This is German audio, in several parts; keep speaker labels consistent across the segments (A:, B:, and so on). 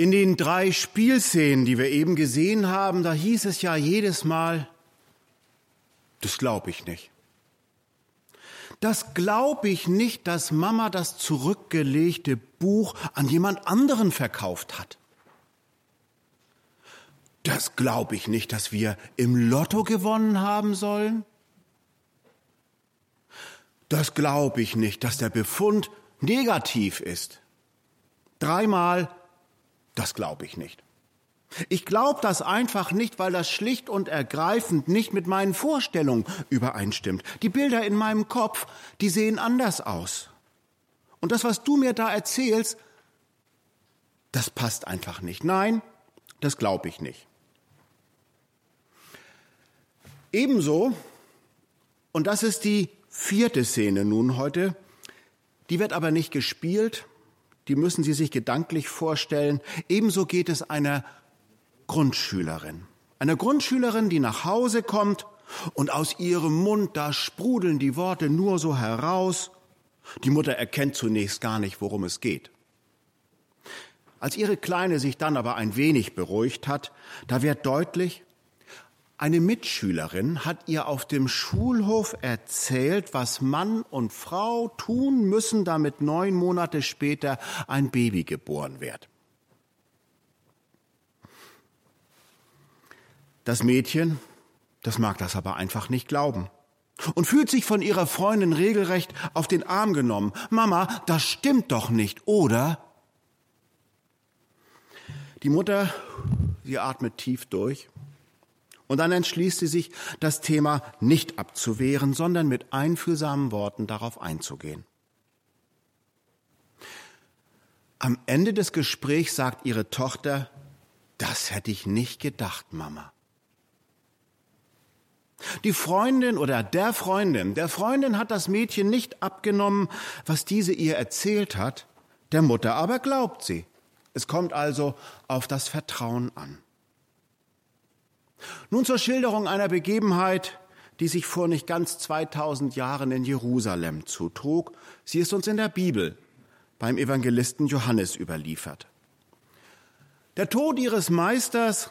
A: In den drei Spielszenen, die wir eben gesehen haben, da hieß es ja jedes Mal, das glaube ich nicht. Das glaube ich nicht, dass Mama das zurückgelegte Buch an jemand anderen verkauft hat. Das glaube ich nicht, dass wir im Lotto gewonnen haben sollen. Das glaube ich nicht, dass der Befund negativ ist. Dreimal das glaube ich nicht. Ich glaube das einfach nicht, weil das schlicht und ergreifend nicht mit meinen Vorstellungen übereinstimmt. Die Bilder in meinem Kopf, die sehen anders aus. Und das, was du mir da erzählst, das passt einfach nicht. Nein, das glaube ich nicht. Ebenso, und das ist die vierte Szene nun heute, die wird aber nicht gespielt, die müssen Sie sich gedanklich vorstellen. Ebenso geht es einer Grundschülerin. Einer Grundschülerin, die nach Hause kommt und aus ihrem Mund, da sprudeln die Worte nur so heraus. Die Mutter erkennt zunächst gar nicht, worum es geht. Als ihre Kleine sich dann aber ein wenig beruhigt hat, da wird deutlich, eine Mitschülerin hat ihr auf dem Schulhof erzählt, was Mann und Frau tun müssen, damit neun Monate später ein Baby geboren wird. Das Mädchen, das mag das aber einfach nicht glauben und fühlt sich von ihrer Freundin regelrecht auf den Arm genommen. Mama, das stimmt doch nicht, oder? Die Mutter, sie atmet tief durch und dann entschließt sie sich, das Thema nicht abzuwehren, sondern mit einfühlsamen Worten darauf einzugehen. Am Ende des Gesprächs sagt ihre Tochter, das hätte ich nicht gedacht, Mama. Die Freundin oder der Freundin, der Freundin hat das Mädchen nicht abgenommen, was diese ihr erzählt hat, der Mutter aber glaubt sie. Es kommt also auf das Vertrauen an. Nun zur Schilderung einer Begebenheit, die sich vor nicht ganz 2000 Jahren in Jerusalem zutrug. Sie ist uns in der Bibel beim Evangelisten Johannes überliefert. Der Tod ihres Meisters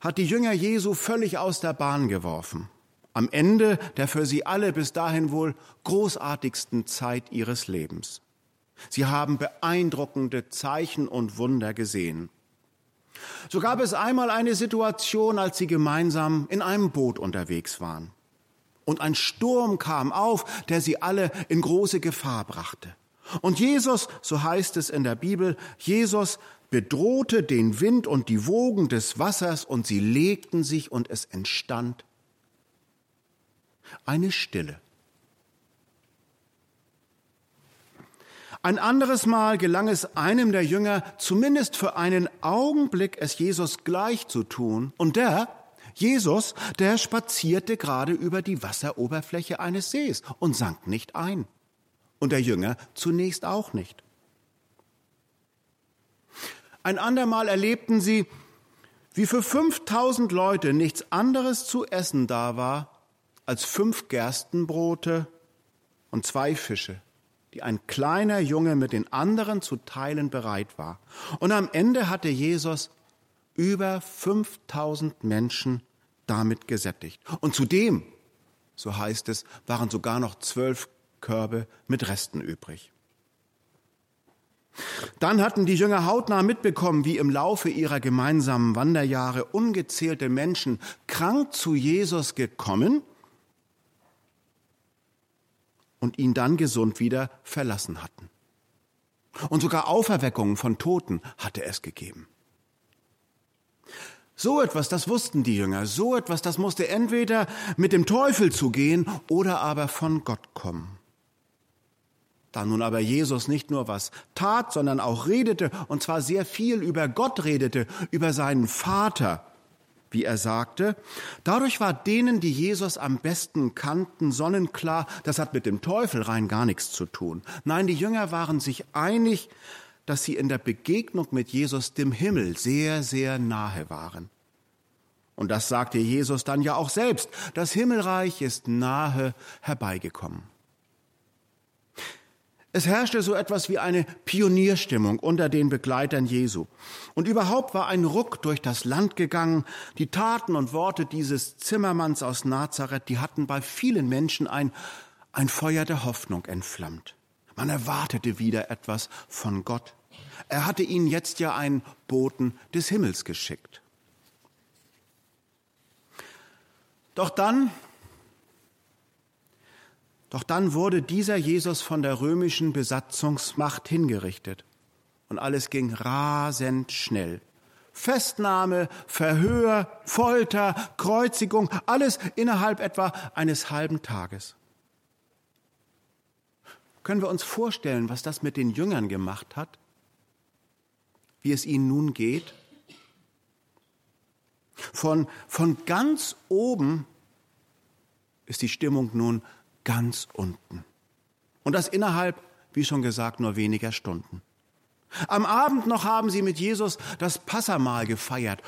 A: hat die Jünger Jesu völlig aus der Bahn geworfen. Am Ende der für sie alle bis dahin wohl großartigsten Zeit ihres Lebens. Sie haben beeindruckende Zeichen und Wunder gesehen. So gab es einmal eine Situation, als sie gemeinsam in einem Boot unterwegs waren. Und ein Sturm kam auf, der sie alle in große Gefahr brachte. Und Jesus, so heißt es in der Bibel, Jesus bedrohte den Wind und die Wogen des Wassers und sie legten sich und es entstand eine Stille. Ein anderes Mal gelang es einem der Jünger, zumindest für einen Augenblick es Jesus gleich zu tun. Und der, Jesus, der spazierte gerade über die Wasseroberfläche eines Sees und sank nicht ein. Und der Jünger zunächst auch nicht. Ein andermal erlebten sie, wie für 5000 Leute nichts anderes zu essen da war als fünf Gerstenbrote und zwei Fische die ein kleiner Junge mit den anderen zu teilen bereit war. Und am Ende hatte Jesus über 5000 Menschen damit gesättigt. Und zudem, so heißt es, waren sogar noch zwölf Körbe mit Resten übrig. Dann hatten die Jünger hautnah mitbekommen, wie im Laufe ihrer gemeinsamen Wanderjahre ungezählte Menschen krank zu Jesus gekommen und ihn dann gesund wieder verlassen hatten. Und sogar Auferweckungen von Toten hatte es gegeben. So etwas, das wussten die Jünger, so etwas, das musste entweder mit dem Teufel zugehen oder aber von Gott kommen. Da nun aber Jesus nicht nur was tat, sondern auch redete, und zwar sehr viel über Gott redete, über seinen Vater, wie er sagte. Dadurch war denen, die Jesus am besten kannten, sonnenklar, das hat mit dem Teufel rein gar nichts zu tun. Nein, die Jünger waren sich einig, dass sie in der Begegnung mit Jesus dem Himmel sehr, sehr nahe waren. Und das sagte Jesus dann ja auch selbst. Das Himmelreich ist nahe herbeigekommen. Es herrschte so etwas wie eine Pionierstimmung unter den Begleitern Jesu. Und überhaupt war ein Ruck durch das Land gegangen. Die Taten und Worte dieses Zimmermanns aus Nazareth, die hatten bei vielen Menschen ein, ein Feuer der Hoffnung entflammt. Man erwartete wieder etwas von Gott. Er hatte ihnen jetzt ja einen Boten des Himmels geschickt. Doch dann doch dann wurde dieser Jesus von der römischen Besatzungsmacht hingerichtet. Und alles ging rasend schnell. Festnahme, Verhör, Folter, Kreuzigung, alles innerhalb etwa eines halben Tages. Können wir uns vorstellen, was das mit den Jüngern gemacht hat? Wie es ihnen nun geht? Von, von ganz oben ist die Stimmung nun ganz unten. Und das innerhalb, wie schon gesagt, nur weniger Stunden. Am Abend noch haben sie mit Jesus das Passamahl gefeiert.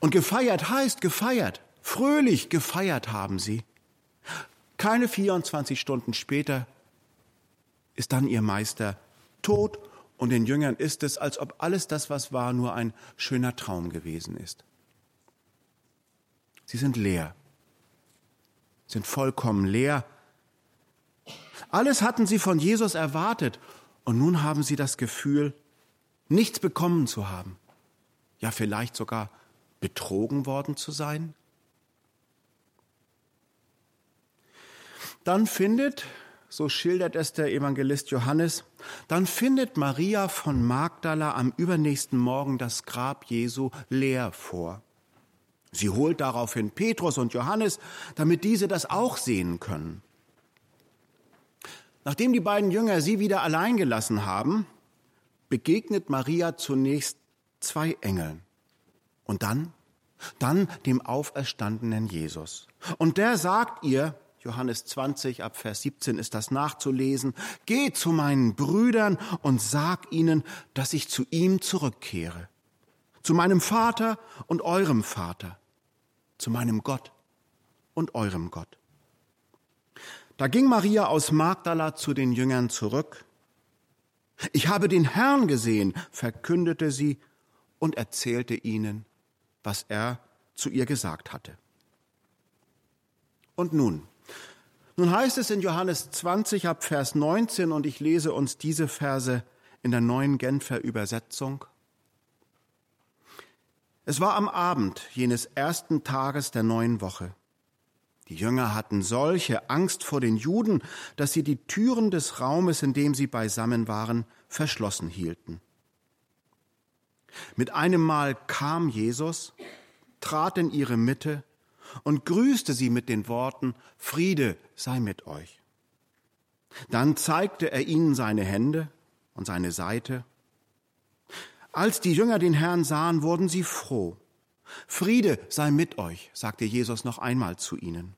A: Und gefeiert heißt gefeiert. Fröhlich gefeiert haben sie. Keine 24 Stunden später ist dann ihr Meister tot und den Jüngern ist es, als ob alles das, was war, nur ein schöner Traum gewesen ist. Sie sind leer, sind vollkommen leer alles hatten sie von Jesus erwartet und nun haben sie das Gefühl, nichts bekommen zu haben. Ja, vielleicht sogar betrogen worden zu sein. Dann findet, so schildert es der Evangelist Johannes, dann findet Maria von Magdala am übernächsten Morgen das Grab Jesu leer vor. Sie holt daraufhin Petrus und Johannes, damit diese das auch sehen können. Nachdem die beiden Jünger sie wieder allein gelassen haben, begegnet Maria zunächst zwei Engeln und dann, dann dem auferstandenen Jesus. Und der sagt ihr, Johannes 20 ab Vers 17 ist das nachzulesen, geh zu meinen Brüdern und sag ihnen, dass ich zu ihm zurückkehre, zu meinem Vater und eurem Vater, zu meinem Gott und eurem Gott. Da ging Maria aus Magdala zu den Jüngern zurück. Ich habe den Herrn gesehen, verkündete sie und erzählte ihnen, was er zu ihr gesagt hatte. Und nun, nun heißt es in Johannes 20 ab Vers 19 und ich lese uns diese Verse in der neuen Genfer Übersetzung. Es war am Abend jenes ersten Tages der neuen Woche. Die Jünger hatten solche Angst vor den Juden, dass sie die Türen des Raumes, in dem sie beisammen waren, verschlossen hielten. Mit einem Mal kam Jesus, trat in ihre Mitte und grüßte sie mit den Worten Friede sei mit euch. Dann zeigte er ihnen seine Hände und seine Seite. Als die Jünger den Herrn sahen, wurden sie froh. Friede sei mit euch, sagte Jesus noch einmal zu ihnen.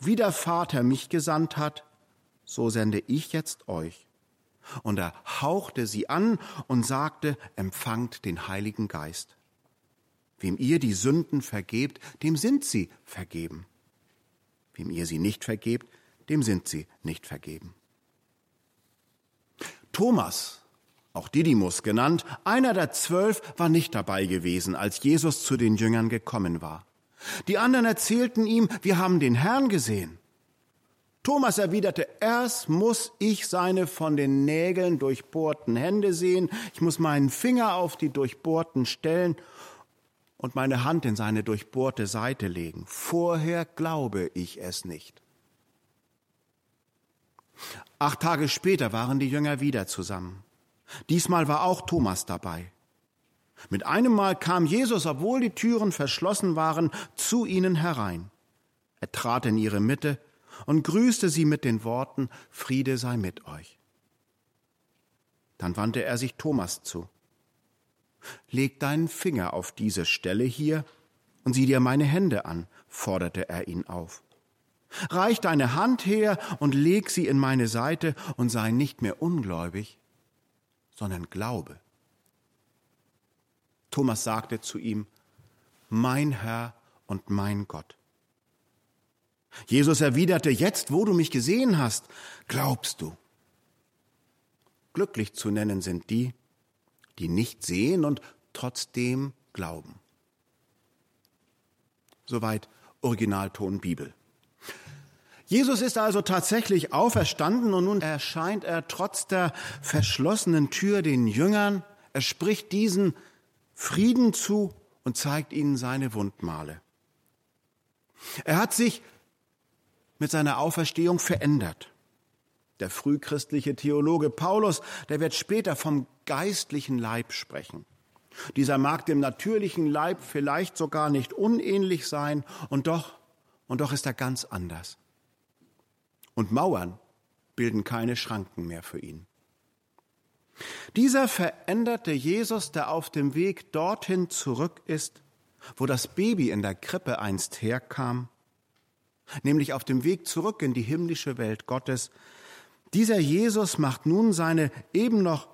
A: Wie der Vater mich gesandt hat, so sende ich jetzt euch. Und er hauchte sie an und sagte, empfangt den Heiligen Geist. Wem ihr die Sünden vergebt, dem sind sie vergeben. Wem ihr sie nicht vergebt, dem sind sie nicht vergeben. Thomas, auch Didymus genannt, einer der zwölf, war nicht dabei gewesen, als Jesus zu den Jüngern gekommen war. Die anderen erzählten ihm, wir haben den Herrn gesehen. Thomas erwiderte, erst muss ich seine von den Nägeln durchbohrten Hände sehen, ich muss meinen Finger auf die durchbohrten Stellen und meine Hand in seine durchbohrte Seite legen. Vorher glaube ich es nicht. Acht Tage später waren die Jünger wieder zusammen. Diesmal war auch Thomas dabei. Mit einem Mal kam Jesus, obwohl die Türen verschlossen waren, zu ihnen herein. Er trat in ihre Mitte und grüßte sie mit den Worten Friede sei mit euch. Dann wandte er sich Thomas zu. Leg deinen Finger auf diese Stelle hier und sieh dir meine Hände an, forderte er ihn auf. Reich deine Hand her und leg sie in meine Seite und sei nicht mehr ungläubig, sondern glaube. Thomas sagte zu ihm, mein Herr und mein Gott. Jesus erwiderte, jetzt wo du mich gesehen hast, glaubst du. Glücklich zu nennen sind die, die nicht sehen und trotzdem glauben. Soweit Originalton Bibel. Jesus ist also tatsächlich auferstanden und nun erscheint er trotz der verschlossenen Tür den Jüngern. Er spricht diesen Frieden zu und zeigt ihnen seine Wundmale. Er hat sich mit seiner Auferstehung verändert. Der frühchristliche Theologe Paulus, der wird später vom geistlichen Leib sprechen. Dieser mag dem natürlichen Leib vielleicht sogar nicht unähnlich sein, und doch, und doch ist er ganz anders. Und Mauern bilden keine Schranken mehr für ihn. Dieser veränderte Jesus, der auf dem Weg dorthin zurück ist, wo das Baby in der Krippe einst herkam, nämlich auf dem Weg zurück in die himmlische Welt Gottes, dieser Jesus macht nun seine eben noch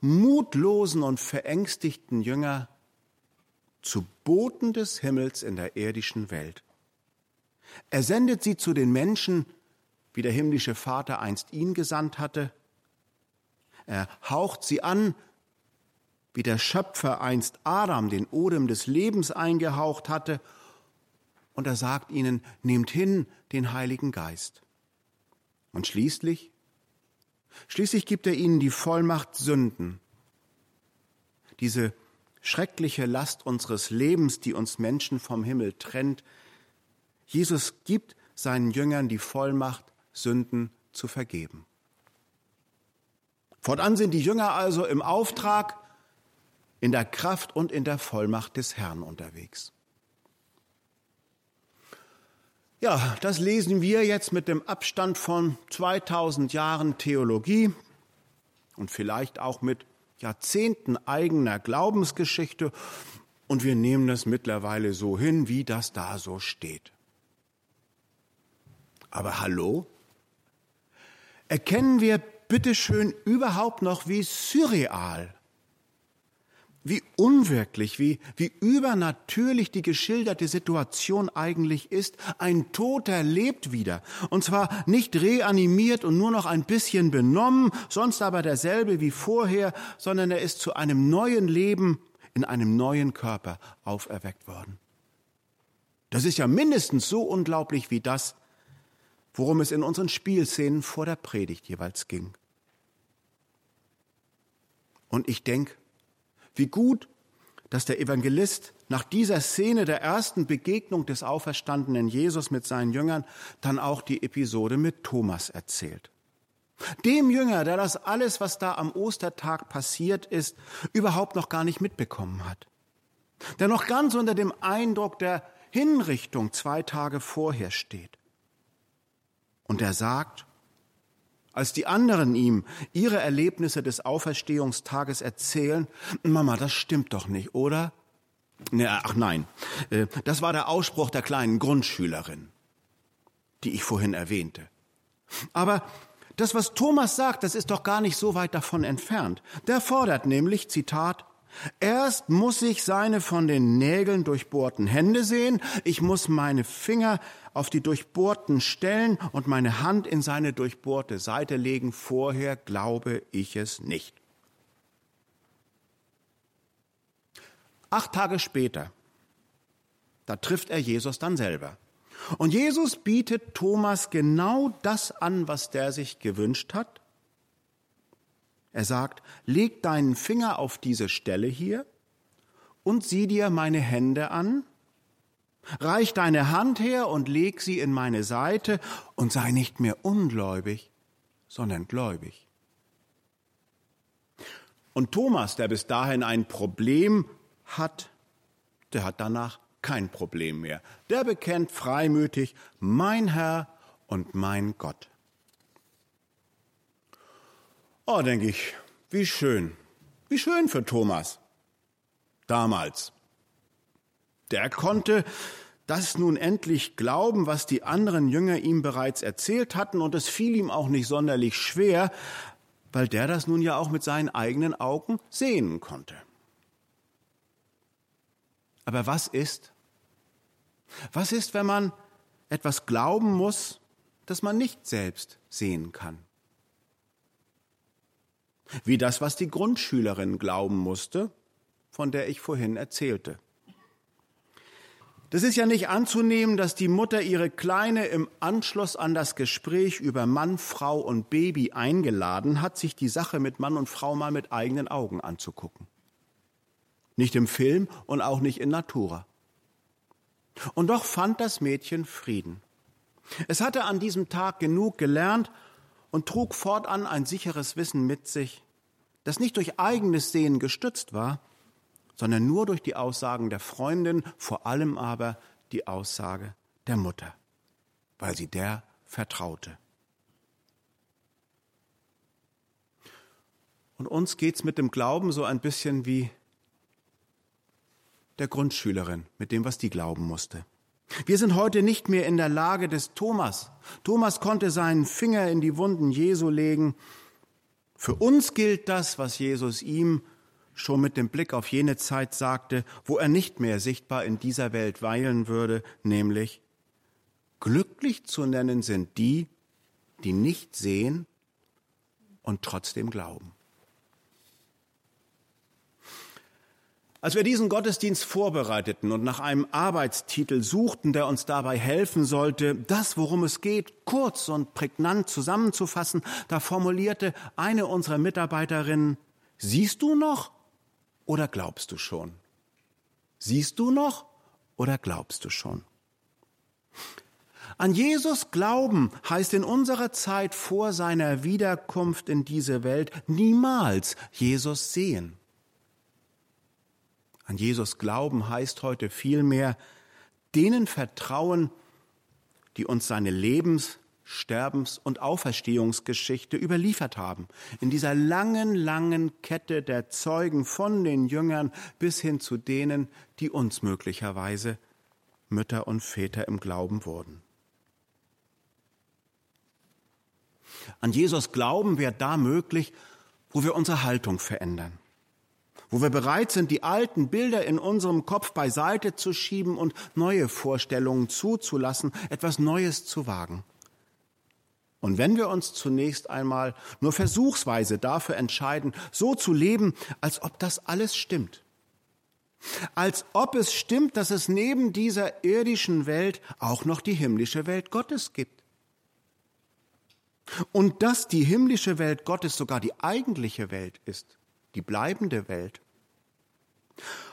A: mutlosen und verängstigten Jünger zu Boten des Himmels in der irdischen Welt. Er sendet sie zu den Menschen, wie der himmlische Vater einst ihn gesandt hatte. Er haucht sie an, wie der Schöpfer einst Adam den Odem des Lebens eingehaucht hatte, und er sagt ihnen, nehmt hin den Heiligen Geist. Und schließlich Schließlich gibt er ihnen die Vollmacht, Sünden, diese schreckliche Last unseres Lebens, die uns Menschen vom Himmel trennt. Jesus gibt seinen Jüngern die Vollmacht, Sünden zu vergeben. Fortan sind die Jünger also im Auftrag, in der Kraft und in der Vollmacht des Herrn unterwegs. Ja, das lesen wir jetzt mit dem Abstand von 2000 Jahren Theologie und vielleicht auch mit Jahrzehnten eigener Glaubensgeschichte und wir nehmen das mittlerweile so hin, wie das da so steht. Aber hallo? Erkennen wir bitteschön überhaupt noch, wie surreal wie unwirklich, wie, wie übernatürlich die geschilderte Situation eigentlich ist. Ein Toter lebt wieder. Und zwar nicht reanimiert und nur noch ein bisschen benommen, sonst aber derselbe wie vorher, sondern er ist zu einem neuen Leben in einem neuen Körper auferweckt worden. Das ist ja mindestens so unglaublich wie das, worum es in unseren Spielszenen vor der Predigt jeweils ging. Und ich denke, wie gut, dass der Evangelist nach dieser Szene der ersten Begegnung des auferstandenen Jesus mit seinen Jüngern dann auch die Episode mit Thomas erzählt. Dem Jünger, der das alles, was da am Ostertag passiert ist, überhaupt noch gar nicht mitbekommen hat. Der noch ganz unter dem Eindruck der Hinrichtung zwei Tage vorher steht. Und er sagt, als die anderen ihm ihre Erlebnisse des Auferstehungstages erzählen, Mama, das stimmt doch nicht, oder? ach nein, äh, das war der Ausspruch der kleinen Grundschülerin, die ich vorhin erwähnte. Aber das, was Thomas sagt, das ist doch gar nicht so weit davon entfernt. Der fordert nämlich, Zitat, Erst muss ich seine von den Nägeln durchbohrten Hände sehen, ich muss meine Finger auf die durchbohrten Stellen und meine Hand in seine durchbohrte Seite legen, vorher glaube ich es nicht. Acht Tage später, da trifft er Jesus dann selber. Und Jesus bietet Thomas genau das an, was der sich gewünscht hat er sagt, leg deinen Finger auf diese Stelle hier und sieh dir meine Hände an. Reich deine Hand her und leg sie in meine Seite und sei nicht mehr ungläubig, sondern gläubig. Und Thomas, der bis dahin ein Problem hat, der hat danach kein Problem mehr. Der bekennt freimütig, mein Herr und mein Gott. Oh, denke ich, wie schön. Wie schön für Thomas. Damals. Der konnte das nun endlich glauben, was die anderen Jünger ihm bereits erzählt hatten, und es fiel ihm auch nicht sonderlich schwer, weil der das nun ja auch mit seinen eigenen Augen sehen konnte. Aber was ist? Was ist, wenn man etwas glauben muss, das man nicht selbst sehen kann? Wie das, was die Grundschülerin glauben musste, von der ich vorhin erzählte. Das ist ja nicht anzunehmen, dass die Mutter ihre Kleine im Anschluss an das Gespräch über Mann, Frau und Baby eingeladen hat, sich die Sache mit Mann und Frau mal mit eigenen Augen anzugucken. Nicht im Film und auch nicht in Natura. Und doch fand das Mädchen Frieden. Es hatte an diesem Tag genug gelernt und trug fortan ein sicheres Wissen mit sich, das nicht durch eigenes Sehen gestützt war, sondern nur durch die Aussagen der Freundin, vor allem aber die Aussage der Mutter, weil sie der vertraute. Und uns geht's mit dem Glauben so ein bisschen wie der Grundschülerin, mit dem, was die glauben musste. Wir sind heute nicht mehr in der Lage des Thomas. Thomas konnte seinen Finger in die Wunden Jesu legen. Für uns gilt das, was Jesus ihm schon mit dem Blick auf jene Zeit sagte, wo er nicht mehr sichtbar in dieser Welt weilen würde, nämlich glücklich zu nennen sind die, die nicht sehen und trotzdem glauben. Als wir diesen Gottesdienst vorbereiteten und nach einem Arbeitstitel suchten, der uns dabei helfen sollte, das, worum es geht, kurz und prägnant zusammenzufassen, da formulierte eine unserer Mitarbeiterinnen, siehst du noch, oder glaubst du schon? Siehst du noch oder glaubst du schon? An Jesus glauben heißt in unserer Zeit vor seiner Wiederkunft in diese Welt niemals Jesus sehen. An Jesus glauben heißt heute vielmehr denen vertrauen, die uns seine Lebens-, Sterbens- und Auferstehungsgeschichte überliefert haben. In dieser langen, langen Kette der Zeugen von den Jüngern bis hin zu denen, die uns möglicherweise Mütter und Väter im Glauben wurden. An Jesus glauben wird da möglich, wo wir unsere Haltung verändern, wo wir bereit sind, die alten Bilder in unserem Kopf beiseite zu schieben und neue Vorstellungen zuzulassen, etwas Neues zu wagen. Und wenn wir uns zunächst einmal nur versuchsweise dafür entscheiden, so zu leben, als ob das alles stimmt, als ob es stimmt, dass es neben dieser irdischen Welt auch noch die himmlische Welt Gottes gibt. Und dass die himmlische Welt Gottes sogar die eigentliche Welt ist, die bleibende Welt.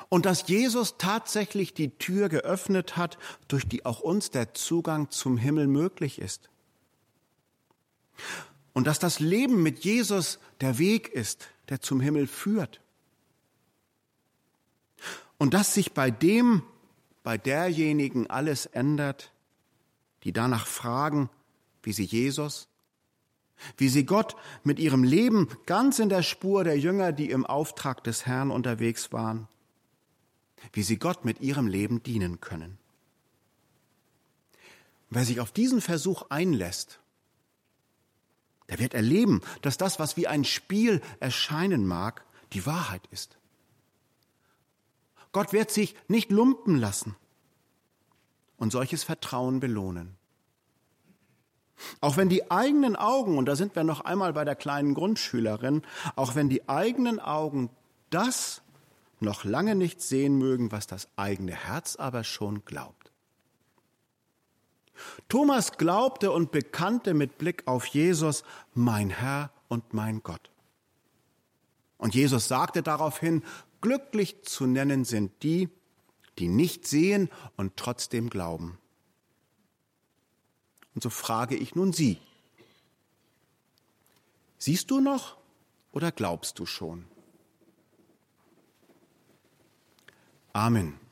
A: Und dass Jesus tatsächlich die Tür geöffnet hat, durch die auch uns der Zugang zum Himmel möglich ist. Und dass das Leben mit Jesus der Weg ist, der zum Himmel führt. Und dass sich bei dem, bei derjenigen alles ändert, die danach fragen, wie sie Jesus, wie sie Gott mit ihrem Leben ganz in der Spur der Jünger, die im Auftrag des Herrn unterwegs waren, wie sie Gott mit ihrem Leben dienen können. Wer sich auf diesen Versuch einlässt, der wird erleben, dass das, was wie ein Spiel erscheinen mag, die Wahrheit ist. Gott wird sich nicht lumpen lassen und solches Vertrauen belohnen. Auch wenn die eigenen Augen, und da sind wir noch einmal bei der kleinen Grundschülerin, auch wenn die eigenen Augen das noch lange nicht sehen mögen, was das eigene Herz aber schon glaubt. Thomas glaubte und bekannte mit Blick auf Jesus, mein Herr und mein Gott. Und Jesus sagte daraufhin, glücklich zu nennen sind die, die nicht sehen und trotzdem glauben. Und so frage ich nun Sie, siehst du noch oder glaubst du schon? Amen.